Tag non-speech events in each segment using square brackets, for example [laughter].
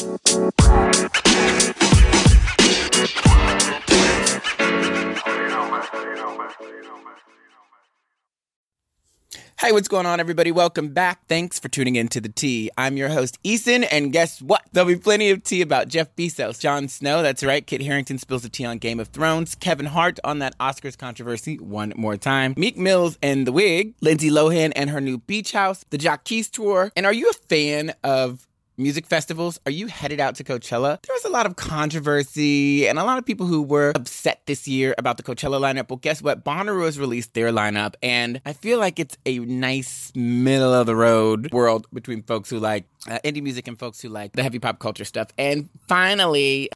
Hey, what's going on, everybody? Welcome back. Thanks for tuning in to the tea. I'm your host, Eason, and guess what? There'll be plenty of tea about Jeff Bezos, Jon Snow, that's right, Kit Harington spills the tea on Game of Thrones, Kevin Hart on that Oscars controversy one more time, Meek Mills and The Wig, Lindsay Lohan and her new beach house, the Jacquees tour, and are you a fan of music festivals, are you headed out to Coachella? There was a lot of controversy and a lot of people who were upset this year about the Coachella lineup. Well, guess what? Bonnaroo has released their lineup, and I feel like it's a nice middle of the road world between folks who like uh, indie music and folks who like the heavy pop culture stuff. And finally,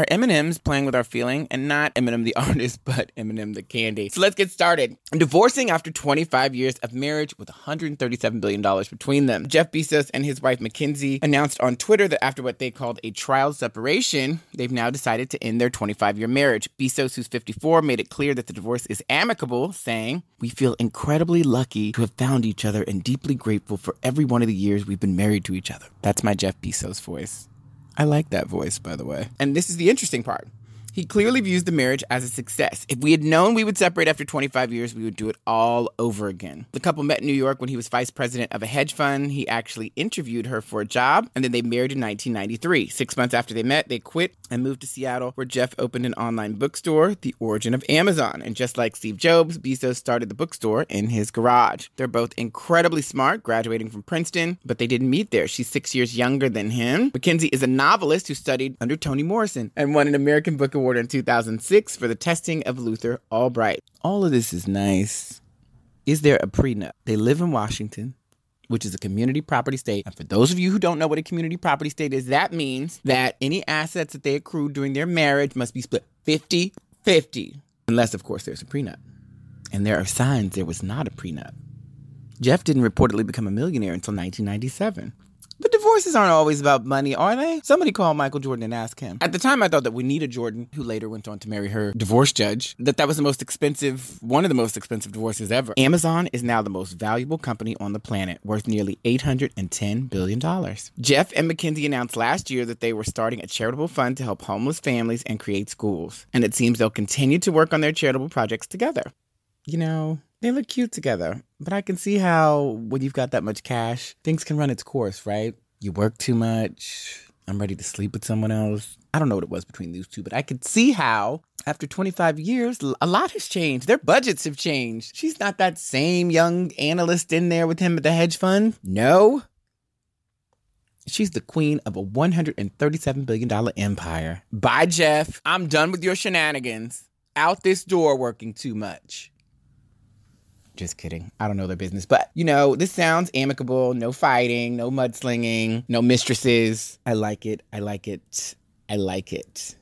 are M&M's playing with our feeling and not Eminem the [laughs] artist, but Eminem the candy. So let's get started. Divorcing after 25 years of marriage with $137 billion between them. Jeff Bezos and his wife Mackenzie announced on Twitter that after what they called a trial separation, they've now decided to end their 25 year marriage. Bezos, who's 54, made it clear that the divorce is amicable, saying, We feel incredibly lucky to have found each other and deeply grateful for every one of the years we've been married to each other. That's my Jeff Bezos voice. I like that voice, by the way. And this is the interesting part. He clearly views the marriage as a success. If we had known we would separate after 25 years, we would do it all over again. The couple met in New York when he was vice president of a hedge fund. He actually interviewed her for a job, and then they married in 1993. Six months after they met, they quit and moved to Seattle, where Jeff opened an online bookstore, The Origin of Amazon. And just like Steve Jobs, Bezos started the bookstore in his garage. They're both incredibly smart, graduating from Princeton, but they didn't meet there. She's six years younger than him. Mackenzie is a novelist who studied under Toni Morrison and won an American Book Award in 2006 for the testing of Luther Albright. All of this is nice. Is there a prenup? They live in Washington, which is a community property state. And for those of you who don't know what a community property state is, that means that any assets that they accrued during their marriage must be split 50 50, unless, of course, there's a prenup. And there are signs there was not a prenup. Jeff didn't reportedly become a millionaire until 1997. Divorces aren't always about money, are they? Somebody call Michael Jordan and ask him. At the time, I thought that Juanita Jordan, who later went on to marry her divorce judge, that that was the most expensive, one of the most expensive divorces ever. Amazon is now the most valuable company on the planet, worth nearly $810 billion. Jeff and Mackenzie announced last year that they were starting a charitable fund to help homeless families and create schools. And it seems they'll continue to work on their charitable projects together. You know, they look cute together, but I can see how when you've got that much cash, things can run its course, right? You work too much. I'm ready to sleep with someone else. I don't know what it was between these two, but I could see how after 25 years, a lot has changed. Their budgets have changed. She's not that same young analyst in there with him at the hedge fund. No. She's the queen of a $137 billion empire. Bye, Jeff. I'm done with your shenanigans. Out this door working too much. Just kidding. I don't know their business. But, you know, this sounds amicable. No fighting, no mudslinging, no mistresses. I like it. I like it. I like it.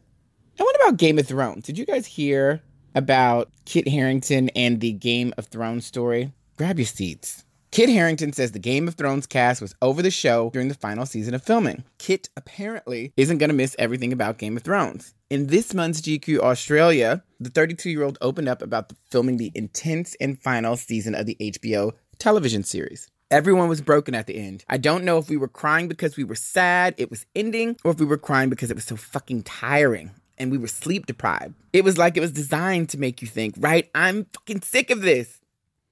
And what about Game of Thrones? Did you guys hear about Kit Harington and the Game of Thrones story? Grab your seats. Kit Harington says the Game of Thrones cast was over the show during the final season of filming. Kit apparently isn't going to miss everything about Game of Thrones. In this month's GQ Australia, the 32 year old opened up about filming the intense and final season of the HBO television series. Everyone was broken at the end. I don't know if we were crying because we were sad it was ending or if we were crying because it was so fucking tiring and we were sleep deprived. It was like it was designed to make you think, right? I'm fucking sick of this.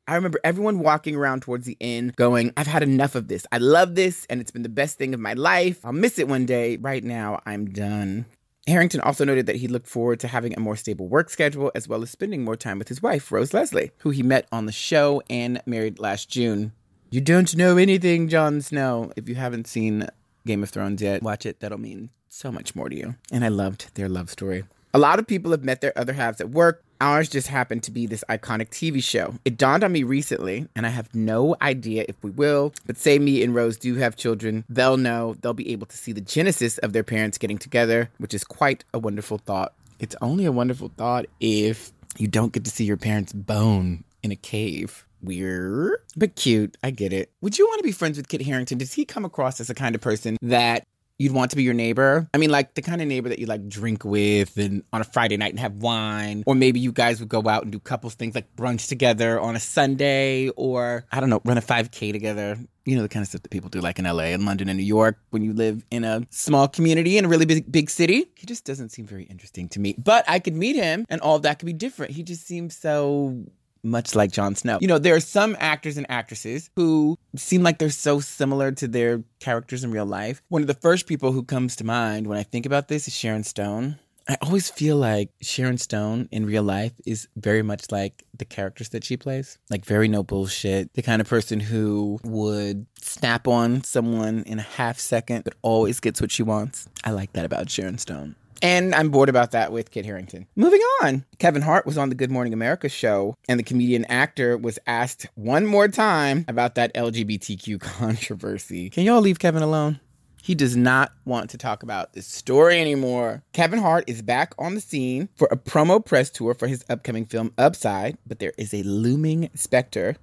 I remember everyone walking around towards the end going, I've had enough of this. I love this and it's been the best thing of my life. I'll miss it one day. Right now, I'm done. Harington also noted that he looked forward to having a more stable work schedule as well as spending more time with his wife, Rose Leslie, who he met on the show and married last June. You don't know anything, Jon Snow. If you haven't seen Game of Thrones yet, watch it. That'll mean so much more to you. And I loved their love story. A lot of people have met their other halves at work. Ours just happened to be this iconic TV show. It dawned on me recently, and I have no idea if we will, but say me and Rose do have children, they'll know, they'll be able to see the genesis of their parents getting together, which is quite a wonderful thought. It's only a wonderful thought if you don't get to see your parents bone in a cave. Weird, but cute. I get it. Would you want to be friends with Kit Harington? Does he come across as the kind of person that you'd want to be your neighbor. I mean, like the kind of neighbor that you like drink with and on a Friday night and have wine. Or maybe you guys would go out and do couples things like brunch together on a Sunday or I don't know, run a 5K together. You know, the kind of stuff that people do like in LA and London and New York when you live in a small community in a really big, big city. He just doesn't seem very interesting to me. But I could meet him and all of that could be different. He just seems so much like Jon Snow. You know, there are some actors and actresses who seem like they're so similar to their characters in real life. One of the first people who comes to mind when I think about this is Sharon Stone. I always feel like Sharon Stone in real life is very much like the characters that she plays. Like very no bullshit. The kind of person who would snap on someone in a half second but always gets what she wants. I like that about Sharon Stone. And I'm bored about that with Kit Harington. Moving on. Kevin Hart was on the Good Morning America show, and the comedian actor was asked one more time about that LGBTQ [laughs] controversy. Can y'all leave Kevin alone? He does not want to talk about this story anymore. Kevin Hart is back on the scene for a promo press tour for his upcoming film Upside, but there is a looming specter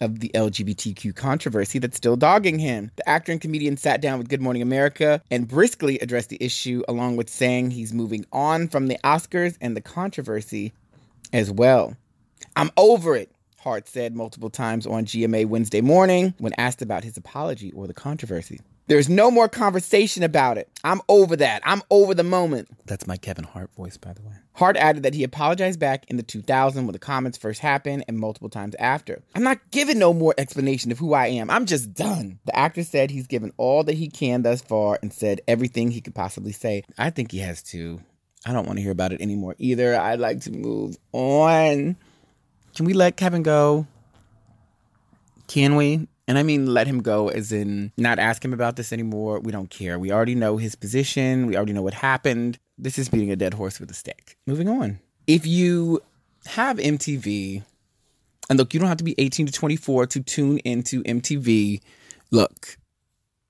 of the LGBTQ controversy that's still dogging him. The actor and comedian sat down with Good Morning America and briskly addressed the issue, along with saying he's moving on from the Oscars and the controversy as well. I'm over it. Hart said multiple times on GMA Wednesday morning when asked about his apology or the controversy. There's no more conversation about it. I'm over that. I'm over the moment. That's my Kevin Hart voice, by the way. Hart added that he apologized back in the 2000 when the comments first happened and multiple times after. I'm not giving no more explanation of who I am. I'm just done. The actor said he's given all that he can thus far and said everything he could possibly say. I think he has to. I don't want to hear about it anymore either. I'd like to move on. Can we let Kevin go? Can we? And I mean, let him go as in not ask him about this anymore. We don't care. We already know his position. We already know what happened. This is beating a dead horse with a stick. Moving on. If you have MTV, and look, you don't have to be 18 to 24 to tune into MTV. Look,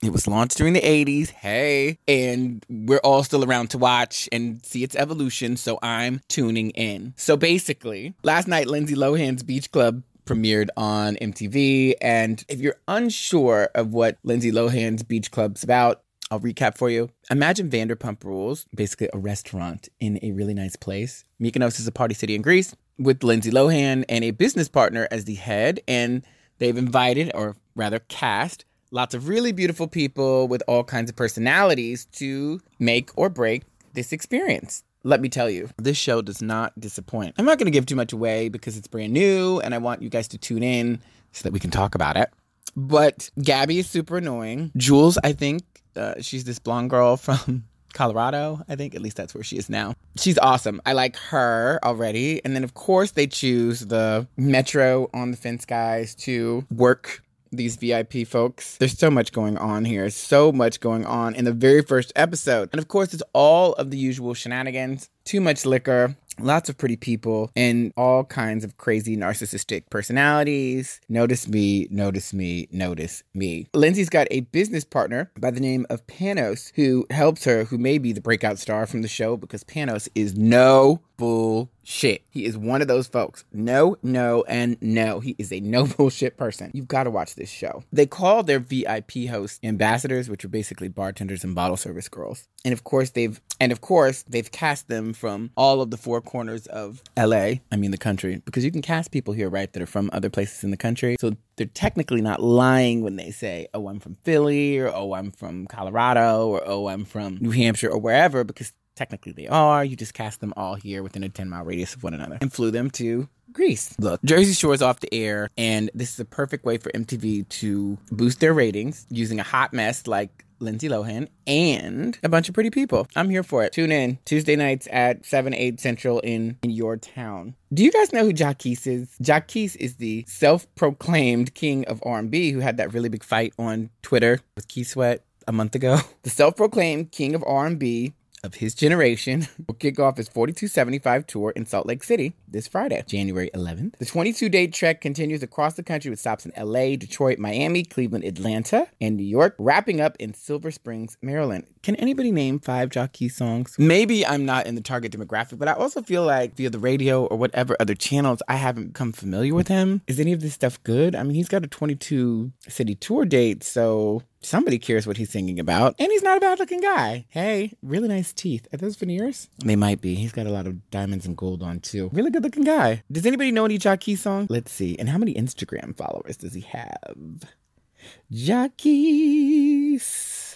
it was launched during the 80s. Hey. And we're all still around to watch and see its evolution. So I'm tuning in. So basically, last night, Lindsay Lohan's Beach Club premiered on MTV. And if you're unsure of what Lindsay Lohan's Beach Club's about, I'll recap for you. Imagine Vanderpump Rules, basically a restaurant in a really nice place. Mykonos is a party city in Greece with Lindsay Lohan and a business partner as the head. And they've invited, or rather cast, lots of really beautiful people with all kinds of personalities to make or break this experience let me tell you, this show does not disappoint. I'm not going to give too much away because it's brand new and I want you guys to tune in so that we can talk about it. But Gabby is super annoying. Jules, I think uh, she's this blonde girl [laughs] from Colorado, I think. At least that's where she is now. She's awesome. I like her already. And then, of course, they choose the Metro on the fence guys to work these VIP folks. There's so much going on here. So much going on in the very first episode. And of course, it's all of the usual shenanigans, too much liquor, lots of pretty people and all kinds of crazy narcissistic personalities. Notice me, notice me, notice me. Lindsay's got a business partner by the name of Panos who helps her, who may be the breakout star from the show because Panos is no bullshit. He is one of those folks. No, no, and no. He is a no [laughs] bullshit person. You've got to watch this show. They call their VIP hosts ambassadors, which are basically bartenders and bottle service girls. And of course, they've and of course, they've cast them from all of the four corners of LA, I mean the country, because you can cast people here, right, that are from other places in the country. So they're technically not lying when they say, oh, I'm from Philly, or oh, I'm from Colorado, or oh, I'm from New Hampshire, or wherever, because technically they are. You just cast them all here within a 10 mile radius of one another and flew them to Greece. Look, Jersey Shore is off the air, and this is a perfect way for MTV to boost their ratings using a hot mess like Lindsay Lohan, and a bunch of pretty people. I'm here for it. Tune in Tuesday nights at 7, 8 central in, in your town. Do you guys know who Jacquees is? Jacquees is the self-proclaimed king of R&B who had that really big fight on Twitter with Keith Sweat a month ago. [laughs] The self-proclaimed king of R&B of his generation. [laughs] Will kick off his 4275 tour in Salt Lake City this Friday, January 11th. The 22 day trek continues across the country with stops in LA, Detroit, Miami, Cleveland, Atlanta, and New York, wrapping up in Silver Springs, Maryland. Can anybody name five Jacquees songs? Maybe I'm not in the target demographic, but I also feel like via the radio or whatever other channels, I haven't become familiar with him. Is any of this stuff good? I mean, he's got a 22 city tour date, so somebody cares what he's singing about. And he's not a bad looking guy. Hey, really nice teeth. Are those veneers? They might be. He's got a lot of diamonds and gold on too. Really good looking guy. Does anybody know any Jacquees song? Let's see. And how many Instagram followers does he have? Jacquees.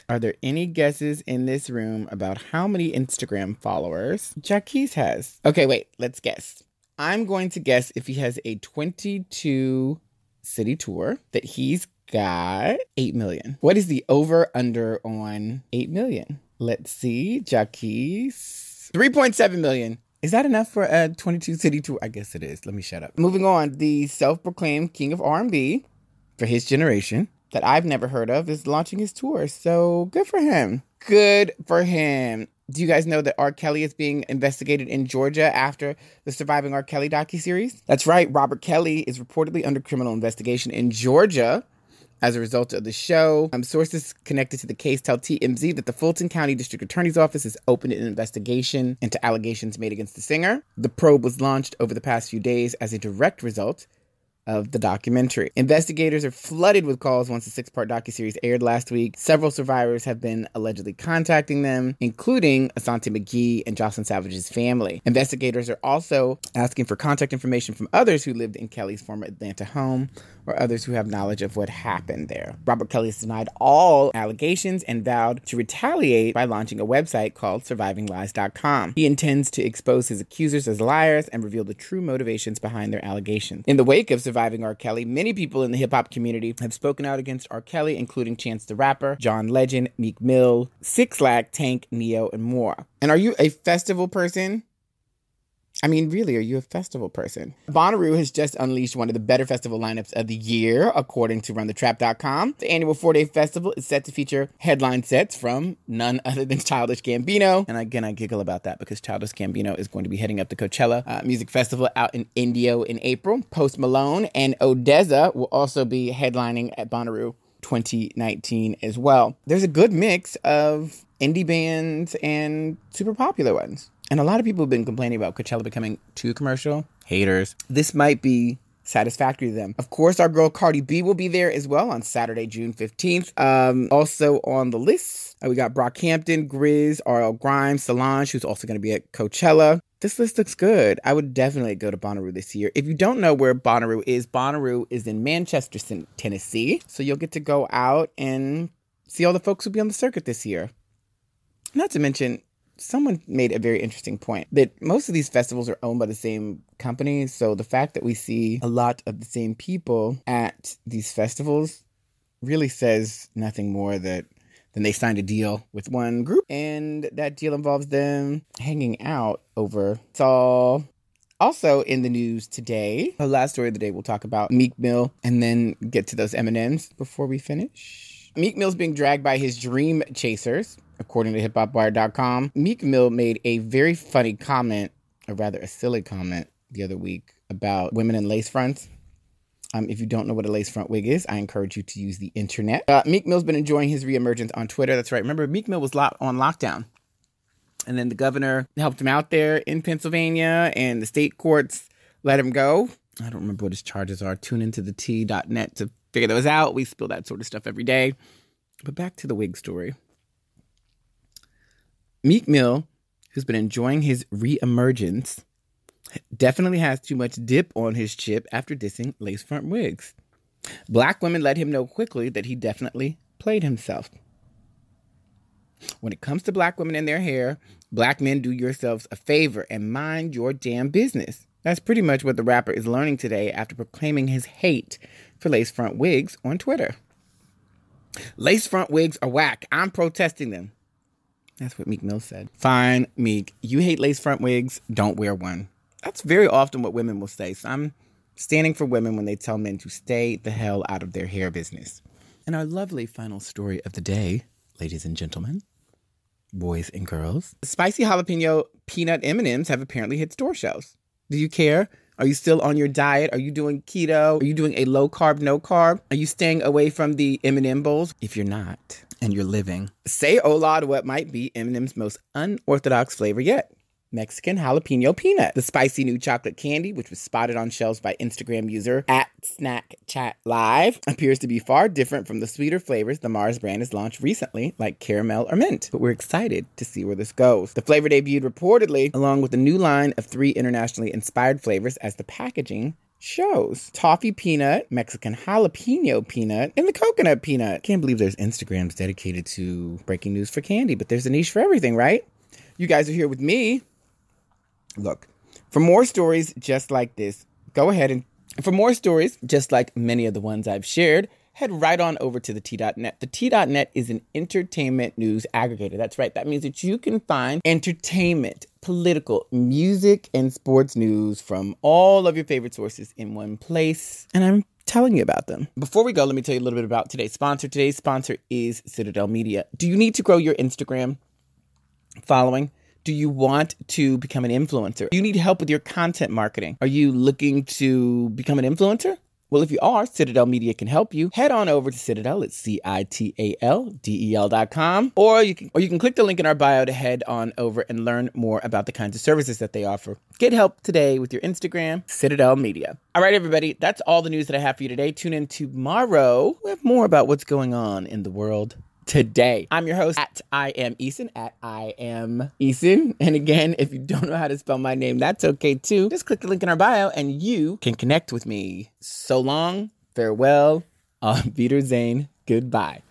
Are there any guesses in this room about how many Instagram followers Jacquees has? Okay, wait, let's guess. I'm going to guess if he has a 22 city tour that he's got 8 million. What is the over under on 8 million? Let's see. Jacquees. 3.7 million. Is that enough for a 22 city tour? I guess it is. Let me shut up. Moving on, the self-proclaimed king of R&B for his generation that I've never heard of is launching his tour. So good for him. Good for him. Do you guys know that R. Kelly is being investigated in Georgia after the Surviving R. Kelly docu-series? That's right. Robert Kelly is reportedly under criminal investigation in Georgia as a result of the show. Um, sources connected to the case tell TMZ that the Fulton County District Attorney's Office has opened an investigation into allegations made against the singer. The probe was launched over the past few days as a direct result of the documentary. Investigators are flooded with calls once the six-part docuseries aired last week. Several survivors have been allegedly contacting them, including Asante McGee and Jocelyn Savage's family. Investigators are also asking for contact information from others who lived in Kelly's former Atlanta home or others who have knowledge of what happened there. Robert Kelly has denied all allegations and vowed to retaliate by launching a website called survivinglies.com. He intends to expose his accusers as liars and reveal the true motivations behind their allegations. In the wake of surviving R. Kelly, many people in the hip hop community have spoken out against R. Kelly, including Chance the Rapper, John Legend, Meek Mill, Six Lack, Tank, Ne-Yo, and more. And are you a festival person? I mean, really, are you a festival person? Bonnaroo has just unleashed one of the better festival lineups of the year, according to RunTheTrap.com. The annual four day festival is set to feature headline sets from none [laughs] other than Childish Gambino. And again, I giggle about that because Childish Gambino is going to be heading up the Coachella uh, Music Festival out in Indio in April. Post Malone and Odesza will also be headlining at Bonnaroo 2019 as well. There's a good mix of indie bands and super popular ones. And a lot of people have been complaining about Coachella becoming too commercial. Haters. This might be satisfactory to them. Of course, our girl Cardi B will be there as well on Saturday, June 15th. Um, also on the list, uh, we got Brockhampton, Griz, RL Grimes, Solange, who's also going to be at Coachella. This list looks good. I would definitely go to Bonnaroo this year. If you don't know where Bonnaroo is, Bonnaroo is in Manchester, Tennessee. So you'll get to go out and see all the folks who'll be on the circuit this year. Not to mention, someone made a very interesting point that most of these festivals are owned by the same company. So the fact that we see a lot of the same people at these festivals really says nothing more that than they signed a deal with one group and that deal involves them hanging out over it's all also in the news today the last story of the day we'll talk about meek mill and then get to those m&ms before we finish meek mill's being dragged by his dream chasers according to hiphopwire.com. Meek Mill made a very funny comment, or rather a silly comment, the other week about women in lace fronts. Um, if you don't know what a lace front wig is, I encourage you to use the internet. Uh, Meek Mill's been enjoying his reemergence on Twitter. That's right. Remember, Meek Mill was lo- on lockdown. And then the governor helped him out there in Pennsylvania, and the state courts let him go. I don't remember what his charges are. Tune into the T.net to figure those out. We spill that sort of stuff every day. But back to the wig story. Meek Mill, who's been enjoying his reemergence, definitely has too much dip on his chip after dissing lace front wigs. Black women let him know quickly that he definitely played himself. When it comes to black women and their hair, black men do yourselves a favor and mind your damn business. That's pretty much what the rapper is learning today after proclaiming his hate for lace front wigs on Twitter. Lace front wigs are whack. I'm protesting them. That's what Meek Mill said. Fine, Meek. You hate lace front wigs. Don't wear one. That's very often what women will say. So I'm standing for women when they tell men to stay the hell out of their hair business. And our lovely final story of the day, ladies and gentlemen, boys and girls. Spicy jalapeno peanut M&Ms have apparently hit store shelves. Do you care? Are you still on your diet? Are you doing keto? Are you doing a low carb, no carb? Are you staying away from the M&M bowls? If you're not, and you're living, say hola to what might be M&M's most unorthodox flavor yet. Mexican jalapeno peanut, the spicy new chocolate candy, which was spotted on shelves by Instagram user at Snack Chat Live, [laughs] appears to be far different from the sweeter flavors the Mars brand has launched recently, like caramel or mint. But we're excited to see where this goes. The flavor debuted reportedly along with a new line of three internationally inspired flavors as the packaging shows toffee peanut, Mexican jalapeno peanut, and the coconut peanut. Can't believe there's Instagrams dedicated to breaking news for candy, but there's a niche for everything, right? You guys are here with me. Look, for more stories just like this, go ahead and for more stories just like many of the ones I've shared, head right on over to the T.net. The T.net is an entertainment news aggregator. That's right. That means that you can find entertainment, political, music, and sports news from all of your favorite sources in one place. And I'm telling you about them. Before we go, let me tell you a little bit about today's sponsor. Today's sponsor is Citadel Media. Do you need to grow your Instagram following? Do you want to become an influencer? Do you need help with your content marketing? Are you looking to become an influencer? Well, if you are, Citadel Media can help you. Head on over to Citadel. at C-I-T-A-L-D-E-L dot com. Or you can or you can click the link in our bio to head on over and learn more about the kinds of services that they offer. Get help today with your Instagram, Citadel Media. All right, everybody, that's all the news that I have for you today. Tune in tomorrow. We have more about what's going on in the world today. I'm your host at I am Eason at I am Eason. And again, if you don't know how to spell my name, that's okay too. Just click the link in our bio and you can connect with me. So long, farewell, [laughs] Peter Zane. goodbye.